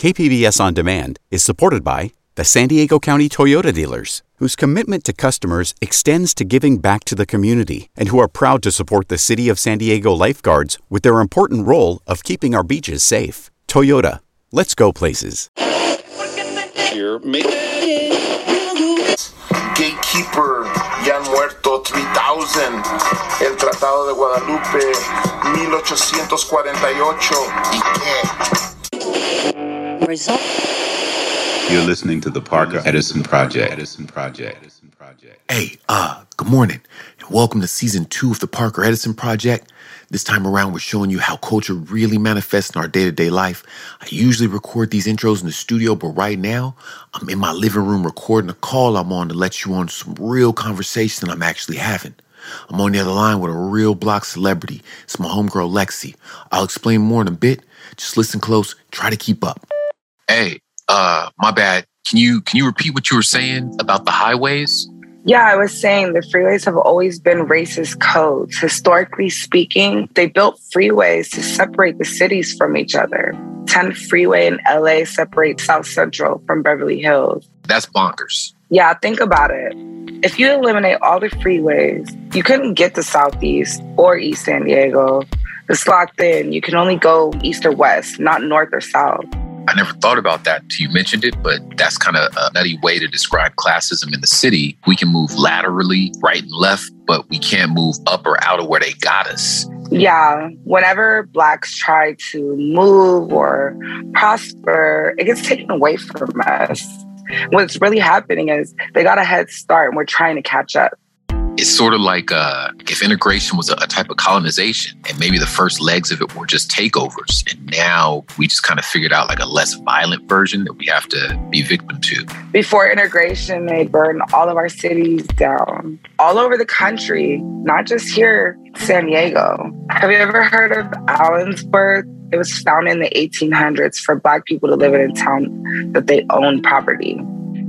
KPBS On Demand is supported by the San Diego County Toyota dealers, whose commitment to customers extends to giving back to the community and who are proud to support the City of San Diego lifeguards with their important role of keeping our beaches safe. Toyota, let's go places. Gatekeeper, ya muerto, 3000. El Tratado de Guadalupe, 1848. ¿Y qué? Result. You're listening to the Parker Edison Project. Edison Project. Edison Project. Hey, uh, good morning, and welcome to season two of the Parker Edison Project. This time around, we're showing you how culture really manifests in our day to day life. I usually record these intros in the studio, but right now, I'm in my living room recording a call I'm on to let you on some real conversation I'm actually having. I'm on the other line with a real block celebrity. It's my homegirl Lexi. I'll explain more in a bit. Just listen close, try to keep up. Hey, uh, my bad. Can you can you repeat what you were saying about the highways? Yeah, I was saying the freeways have always been racist codes. Historically speaking, they built freeways to separate the cities from each other. 10 freeway in LA separates South Central from Beverly Hills. That's bonkers. Yeah, think about it. If you eliminate all the freeways, you couldn't get to Southeast or East San Diego. It's locked in. You can only go east or west, not north or south. I never thought about that until you mentioned it, but that's kind of a nutty way to describe classism in the city. We can move laterally, right and left, but we can't move up or out of where they got us. Yeah, whenever Blacks try to move or prosper, it gets taken away from us. What's really happening is they got a head start and we're trying to catch up it's sort of like uh, if integration was a, a, type of colonization and maybe the first legs of it were just takeovers and now we just kind of figured out like a less violent version that we have to be victim to. Before integration they burned all of our cities down all over the country not just here san diego. Have you ever heard of allensworth it was founded in the 1800s for black people to live in a town that they owned property.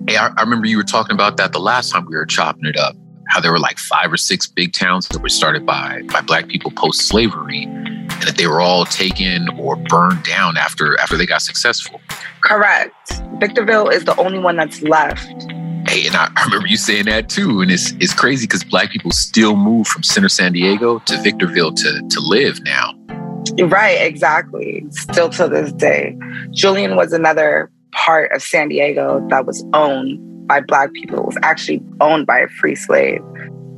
Hey, I, I remember you were talking about that the last time we were chopping it up how there were like five or six big towns that were started by by black people post slavery and that they were all taken or burned down after after they got successful. Correct. Victorville is the only one that's left. Hey, and I, I remember you saying that too. And it's it's crazy because black people still move from center San Diego to Victorville to to live now. Right, exactly. Still to this day. Julian was another part of San Diego that was owned by black people. It was actually owned by a free slave.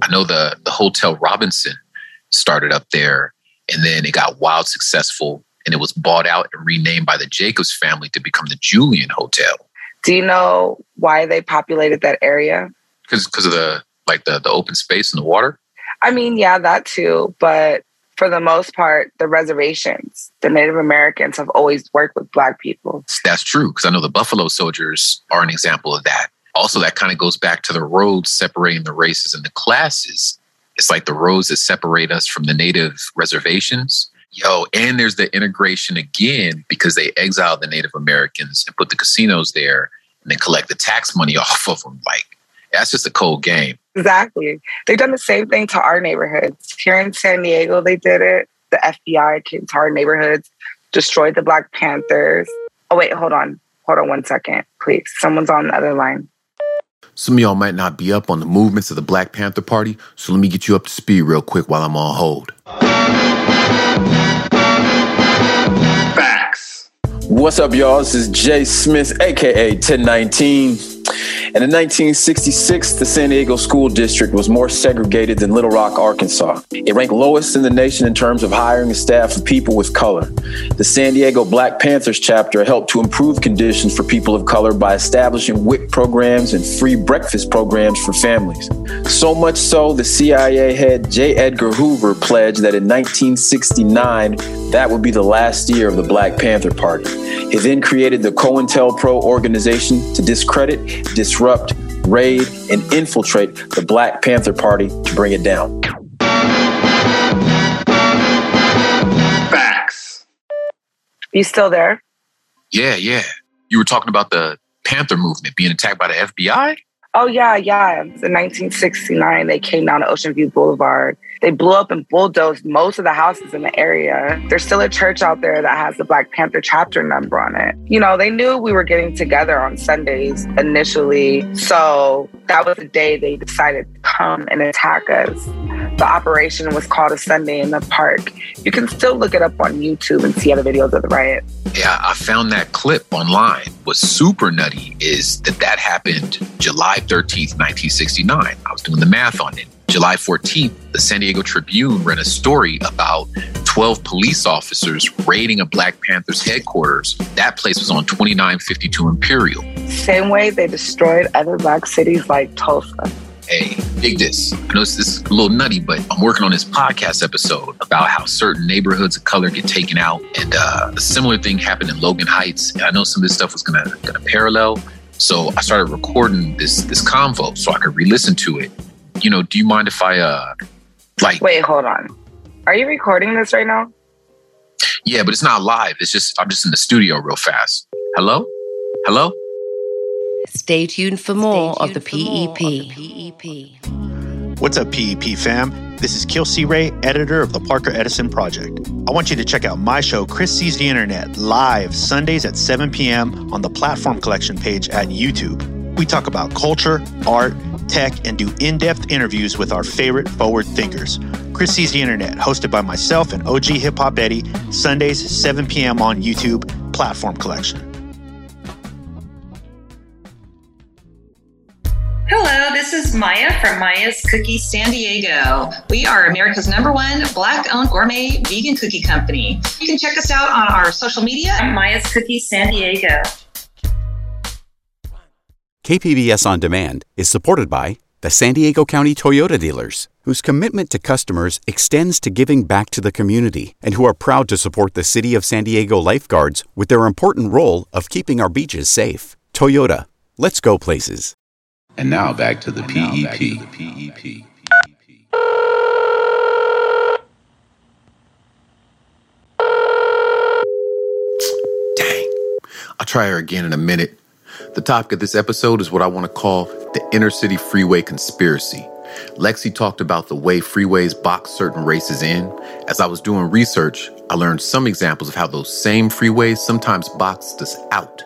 I know the the Hotel Robinson started up there and then it got wild successful and it was bought out and renamed by the Jacobs family to become the Julian Hotel. Do you know why they populated that area? Because because of the like the the open space and the water? I mean, yeah, that too, but for the most part, the reservations, the Native Americans have always worked with Black people. That's true, because I know the Buffalo Soldiers are an example of that also that kind of goes back to the roads separating the races and the classes. It's like the roads that separate us from the native reservations. Yo, and there's the integration again because they exiled the Native Americans and put the casinos there and then collect the tax money off of them. Like, that's just a cold game. Exactly. They've done the same thing to our neighborhoods. Here in San Diego, they did it. The FBI came to our neighborhoods, destroyed the Black Panthers. Oh, wait, hold on. Hold on one second, please. Someone's on the other line. Some of y'all might not be up on the movements of the Black Panther Party, so let me get you up to speed real quick while I'm on hold. Facts. What's up, y'all? This is Jay Smith, aka 1019. And in 1966, the San Diego School District was more segregated than Little Rock, Arkansas. It ranked lowest in the nation in terms of hiring a staff of people with color. The San Diego Black Panthers chapter helped to improve conditions for people of color by establishing WIC programs and free breakfast programs for families. So much so, the CIA head J. Edgar Hoover pledged that in 1969, that would be the last year of the Black Panther Party. He then created the COINTELPRO organization to discredit, disrupt, raid, and infiltrate the Black Panther Party to bring it down. Facts. You still there? Yeah, yeah. You were talking about the Panther movement being attacked by the FBI? Oh, yeah, yeah. In 1969, they came down to Ocean View Boulevard They blew up and bulldozed most of the houses in the area. There's still a church out there that has the Black Panther chapter number on it. You know, they knew we were getting together on Sundays initially. So that was the day they decided to come and attack us. The operation was called a Sunday in the Park. You can still look it up on YouTube and see other videos of the riot. Yeah, I found that clip online. What's super nutty is that that happened July 13th, 1969. I was doing the math on it. July 14th, the San Diego Tribune ran a story about 12 police officers raiding a Black Panthers headquarters. That place was on 2952 Imperial. Same way they destroyed other black cities like Tulsa. Hey, dig this. I know this is a little nutty, but I'm working on this podcast episode about how certain neighborhoods of color get taken out. And uh, a similar thing happened in Logan Heights. And I know some of this stuff was gonna gonna parallel. So I started recording this this convo so I could re-listen to it you know, do you mind if I uh like Wait, hold on. Are you recording this right now? Yeah, but it's not live. It's just I'm just in the studio real fast. Hello? Hello? Stay tuned for more, tuned of, the for more of the PEP. What's up, PEP fam? This is Chris Reyes, editor of the Parker Edison Project. I want you to check out my show, Chris Sees the Internet, live Sundays at 7 p.m. on the Platform Collection page at YouTube. We talk about culture, art, tech, and do in depth interviews with our favorite forward thinkers. Chris Sees the Internet, hosted by myself and OG Hip Hop Eddie, Sundays, 7 p.m. on YouTube, Platform Collection. Hello, this is Maya from Maya's Cookie San Diego. We are America's number one black owned gourmet vegan cookie company. You can check us out on our social media at Maya's Cookie San Diego. KPBS On Demand is supported by the San Diego County Toyota dealers, whose commitment to customers extends to giving back to the community and who are proud to support the City of San Diego lifeguards with their important role of keeping our beaches safe. Toyota, let's go places. And now back to the PEP. Dang. I'll try her again in a minute. The topic of this episode is what I want to call the inner city freeway conspiracy. Lexi talked about the way freeways box certain races in. As I was doing research, I learned some examples of how those same freeways sometimes boxed us out.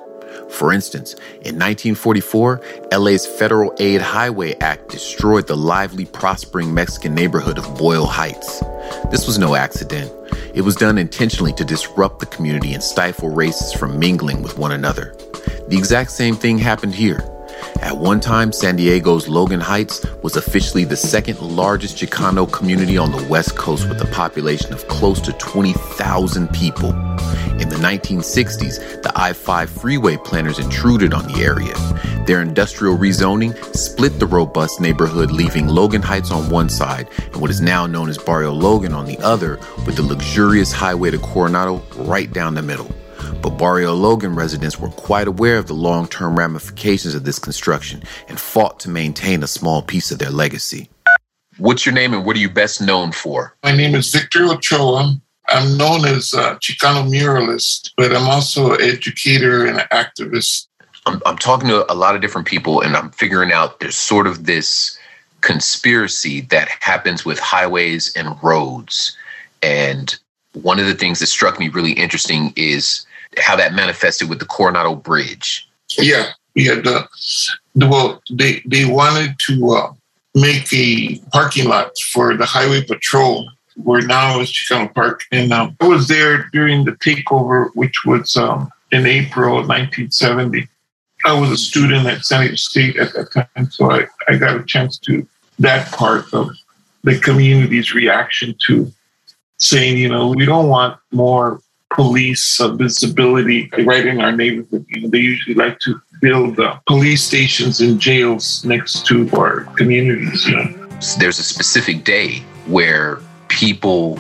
For instance, in 1944, LA's Federal Aid Highway Act destroyed the lively, prospering Mexican neighborhood of Boyle Heights. This was no accident. It was done intentionally to disrupt the community and stifle races from mingling with one another. The exact same thing happened here. At one time, San Diego's Logan Heights was officially the second largest Chicano community on the West Coast with a population of close to 20,000 people. In the 1960s, the I 5 freeway planners intruded on the area. Their industrial rezoning split the robust neighborhood, leaving Logan Heights on one side and what is now known as Barrio Logan on the other, with the luxurious highway to Coronado right down the middle. But Barrio Logan residents were quite aware of the long term ramifications of this construction and fought to maintain a small piece of their legacy. What's your name and what are you best known for? My name is Victor Ochoa. I'm known as a Chicano muralist, but I'm also an educator and an activist. I'm, I'm talking to a lot of different people and I'm figuring out there's sort of this conspiracy that happens with highways and roads. And one of the things that struck me really interesting is how that manifested with the Coronado Bridge. Yeah, yeah. The, the well, they they wanted to uh, make a parking lot for the highway patrol, where now is Chicano Park, and um, I was there during the takeover, which was um, in April of 1970. I was a student at San Diego State at that time, so I, I got a chance to that part of the community's reaction to saying, you know, we don't want more police uh, visibility right in our neighborhood. You know, they usually like to build uh, police stations and jails next to our communities. You know, there's a specific day where people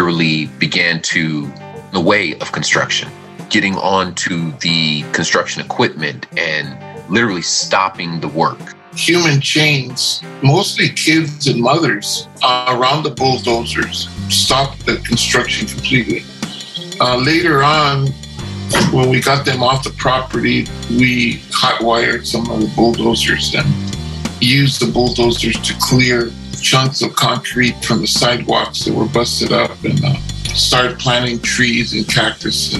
really began to the way of construction, getting onto the construction equipment and literally stopping the work. Human chains, mostly kids and mothers, around the bulldozers, stopped the construction completely. Uh, later on, when we got them off the property, we hot wired some of the bulldozers and used the bulldozers to clear chunks of concrete from the sidewalks that were busted up and uh, started planting trees and cactus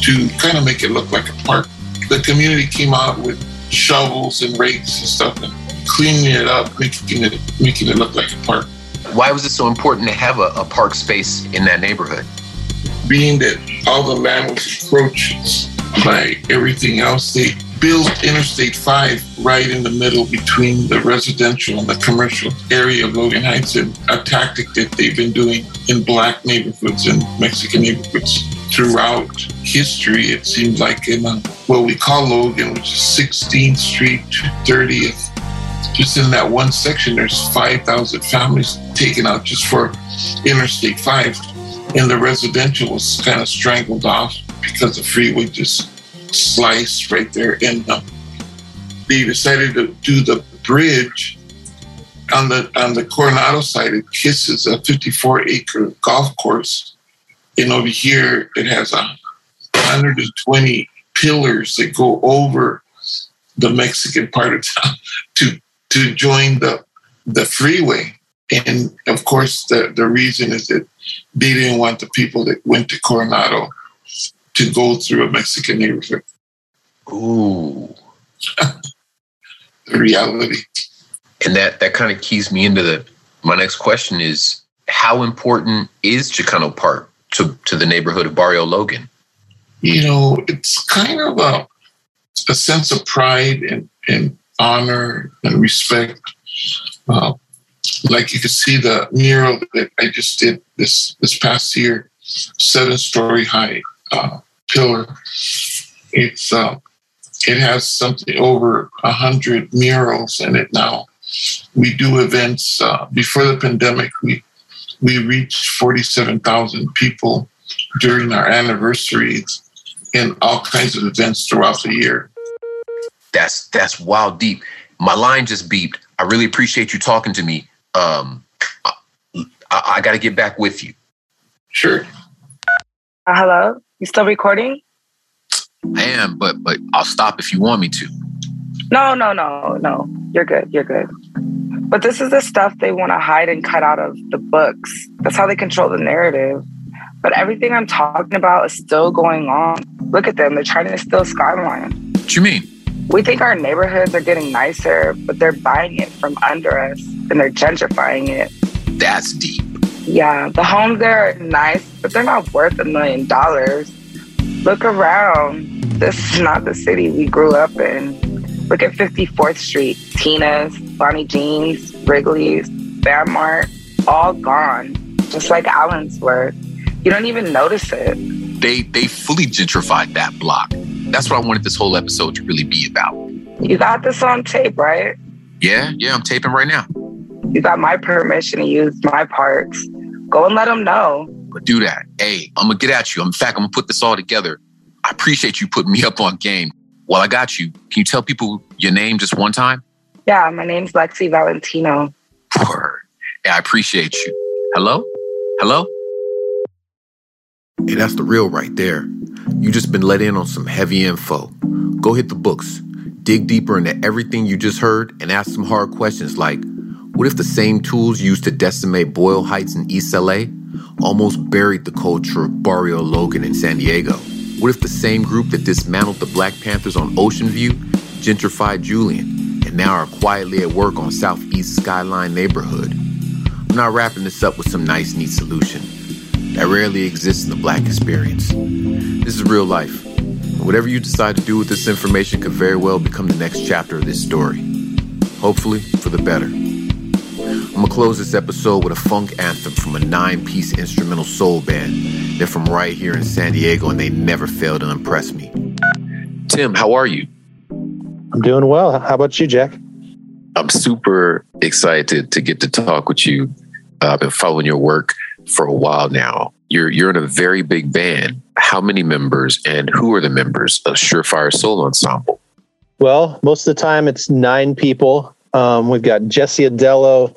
to kind of make it look like a park. The community came out with shovels and rakes and stuff and cleaning it up, making it making it look like a park. Why was it so important to have a, a park space in that neighborhood? Being that all the land was encroached by everything else, they built Interstate 5 right in the middle between the residential and the commercial area of Logan Heights, and a tactic that they've been doing in black neighborhoods and Mexican neighborhoods throughout history. It seems like in uh, what we call Logan, which is 16th Street to 30th, just in that one section, there's 5,000 families taken out just for Interstate 5. And the residential was kind of strangled off because the freeway just sliced right there. And uh, they decided to do the bridge on the on the Coronado side. It kisses a 54 acre golf course. And over here, it has a 120 pillars that go over the Mexican part of town to to join the the freeway. And of course, the, the reason is that they didn't want the people that went to Coronado to go through a Mexican neighborhood. Ooh. the reality. And that that kind of keys me into the my next question is how important is Chicano Park to, to the neighborhood of Barrio Logan? You know, it's kind of a, a sense of pride and, and honor and respect. Uh, like you can see the mural that I just did this this past year, seven story high uh, pillar. It's uh, it has something over a hundred murals in it now. We do events uh, before the pandemic. We we reached forty seven thousand people during our anniversaries and all kinds of events throughout the year. That's that's wild deep. My line just beeped. I really appreciate you talking to me. Um, I, I got to get back with you. Sure. Uh, hello, you still recording? I am, but but I'll stop if you want me to. No, no, no, no. You're good. You're good. But this is the stuff they want to hide and cut out of the books. That's how they control the narrative. But everything I'm talking about is still going on. Look at them. They're trying to steal Skyline. What do you mean? We think our neighborhoods are getting nicer, but they're buying it from under us and they're gentrifying it. That's deep. Yeah, the homes there are nice, but they're not worth a million dollars. Look around. This is not the city we grew up in. Look at 54th Street, Tina's, Bonnie Jeans, Wrigley's, Van Mart, all gone, just like Allensworth. You don't even notice it. They they fully gentrified that block. That's what I wanted this whole episode to really be about. You got this on tape, right? Yeah, yeah, I'm taping right now. You got my permission to use my parts. Go and let them know. But do that. Hey, I'm gonna get at you. In fact, I'm gonna put this all together. I appreciate you putting me up on game. While I got you, can you tell people your name just one time? Yeah, my name's Lexi Valentino. Word. Yeah, I appreciate you. Hello? Hello? Hey, that's the real right there. You just been let in on some heavy info. Go hit the books, dig deeper into everything you just heard, and ask some hard questions like what if the same tools used to decimate Boyle Heights in East LA almost buried the culture of Barrio Logan in San Diego? What if the same group that dismantled the Black Panthers on Ocean View gentrified Julian and now are quietly at work on Southeast Skyline neighborhood? I'm not wrapping this up with some nice, neat solution that rarely exists in the black experience. This is real life. And whatever you decide to do with this information could very well become the next chapter of this story. Hopefully, for the better. I'm gonna close this episode with a funk anthem from a nine piece instrumental soul band. They're from right here in San Diego and they never fail to impress me. Tim, how are you? I'm doing well. How about you, Jack? I'm super excited to get to talk with you. Uh, I've been following your work for a while now. You're you're in a very big band. How many members and who are the members of Surefire Soul Ensemble? Well, most of the time it's nine people. Um, we've got Jesse Adello,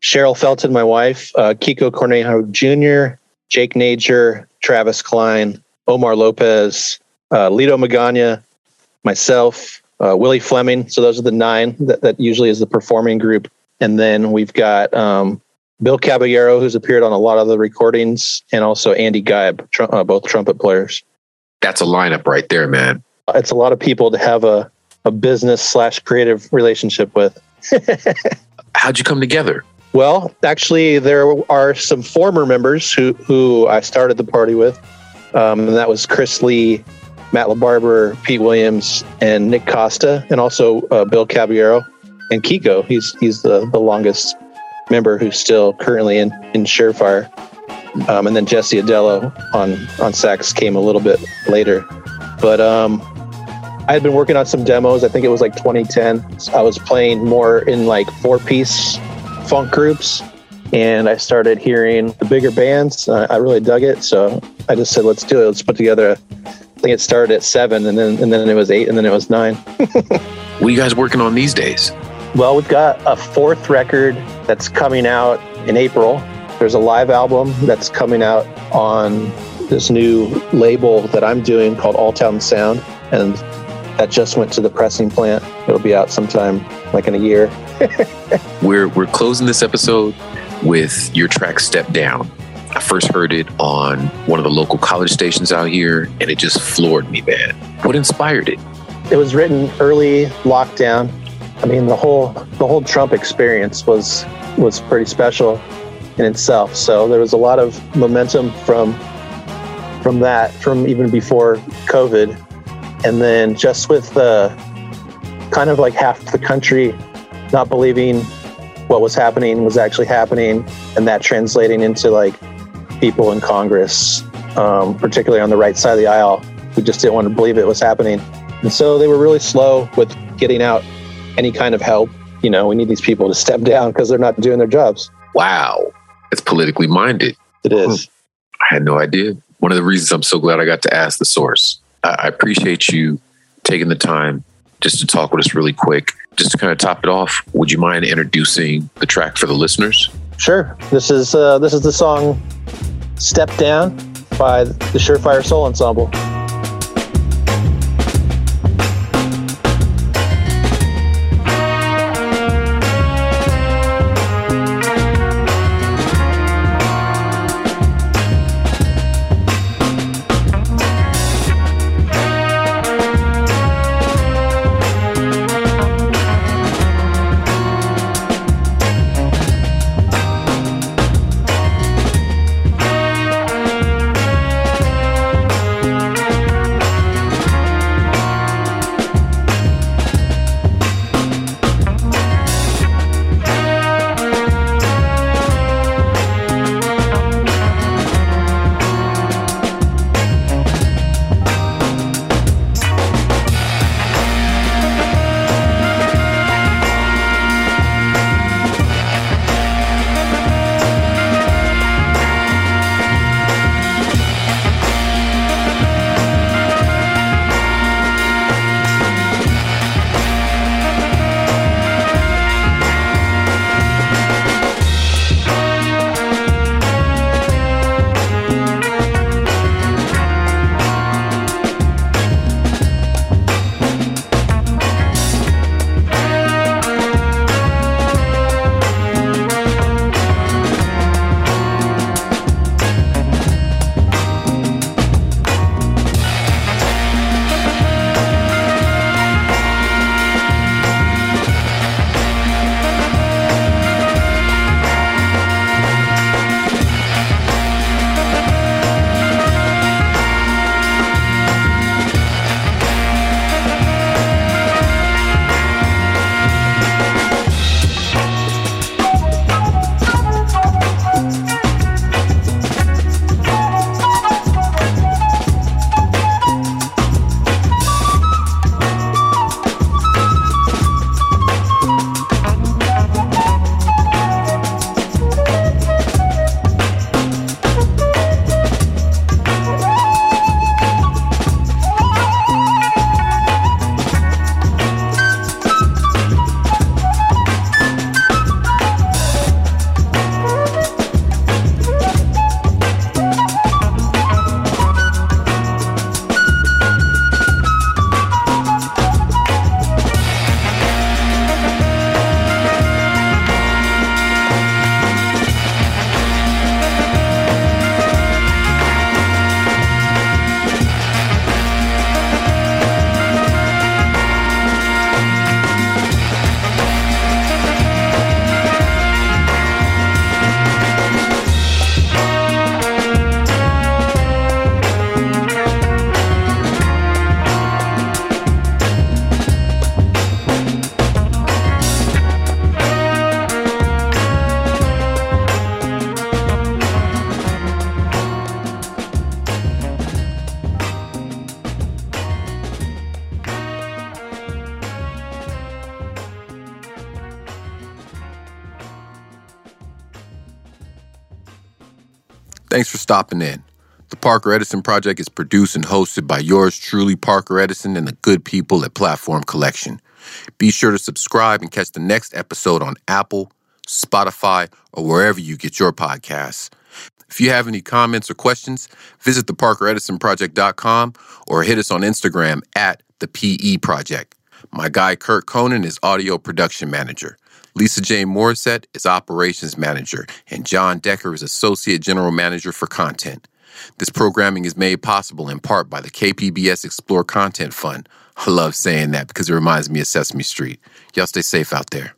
Cheryl Felton, my wife, uh, Kiko Cornejo Jr., Jake Nager, Travis Klein, Omar Lopez, uh, Lito Magana, myself, uh, Willie Fleming. So those are the nine that, that usually is the performing group. And then we've got um, Bill Caballero, who's appeared on a lot of the recordings, and also Andy Geib, tr- uh, both trumpet players. That's a lineup right there, man. It's a lot of people to have a, a business slash creative relationship with. How'd you come together? Well, actually, there are some former members who, who I started the party with, um, and that was Chris Lee, Matt LaBarber, Pete Williams, and Nick Costa, and also uh, Bill Caballero and Kiko. He's he's the, the longest member who's still currently in in Surefire. Um, and then Jesse Adello on on sax came a little bit later, but um, I had been working on some demos. I think it was like 2010. I was playing more in like four piece funk groups, and I started hearing the bigger bands. Uh, I really dug it, so I just said, "Let's do it. Let's put together." A, I think it started at seven, and then and then it was eight, and then it was nine. what are you guys working on these days? Well, we've got a fourth record that's coming out in April. There's a live album that's coming out on this new label that I'm doing called All Town Sound, and that just went to the pressing plant. It'll be out sometime like in a year. we're we're closing this episode with your track Step Down. I first heard it on one of the local college stations out here and it just floored me, man. What inspired it? It was written early lockdown. I mean, the whole the whole Trump experience was was pretty special in itself. So there was a lot of momentum from from that from even before COVID and then just with the kind of like half the country not believing what was happening was actually happening and that translating into like people in congress um, particularly on the right side of the aisle who just didn't want to believe it was happening and so they were really slow with getting out any kind of help you know we need these people to step down because they're not doing their jobs wow it's politically minded it is i had no idea one of the reasons i'm so glad i got to ask the source I appreciate you taking the time just to talk with us really quick. Just to kind of top it off, would you mind introducing the track for the listeners? Sure. This is uh, this is the song "Step Down" by the Surefire Soul Ensemble. Stopping in. The Parker Edison Project is produced and hosted by yours truly, Parker Edison, and the good people at Platform Collection. Be sure to subscribe and catch the next episode on Apple, Spotify, or wherever you get your podcasts. If you have any comments or questions, visit theparkeredisonproject.com or hit us on Instagram at the PE Project. My guy Kurt Kohnen is audio production manager. Lisa Jane Morissette is operations manager, and John Decker is associate general manager for content. This programming is made possible in part by the KPBS Explore Content Fund. I love saying that because it reminds me of Sesame Street. Y'all stay safe out there.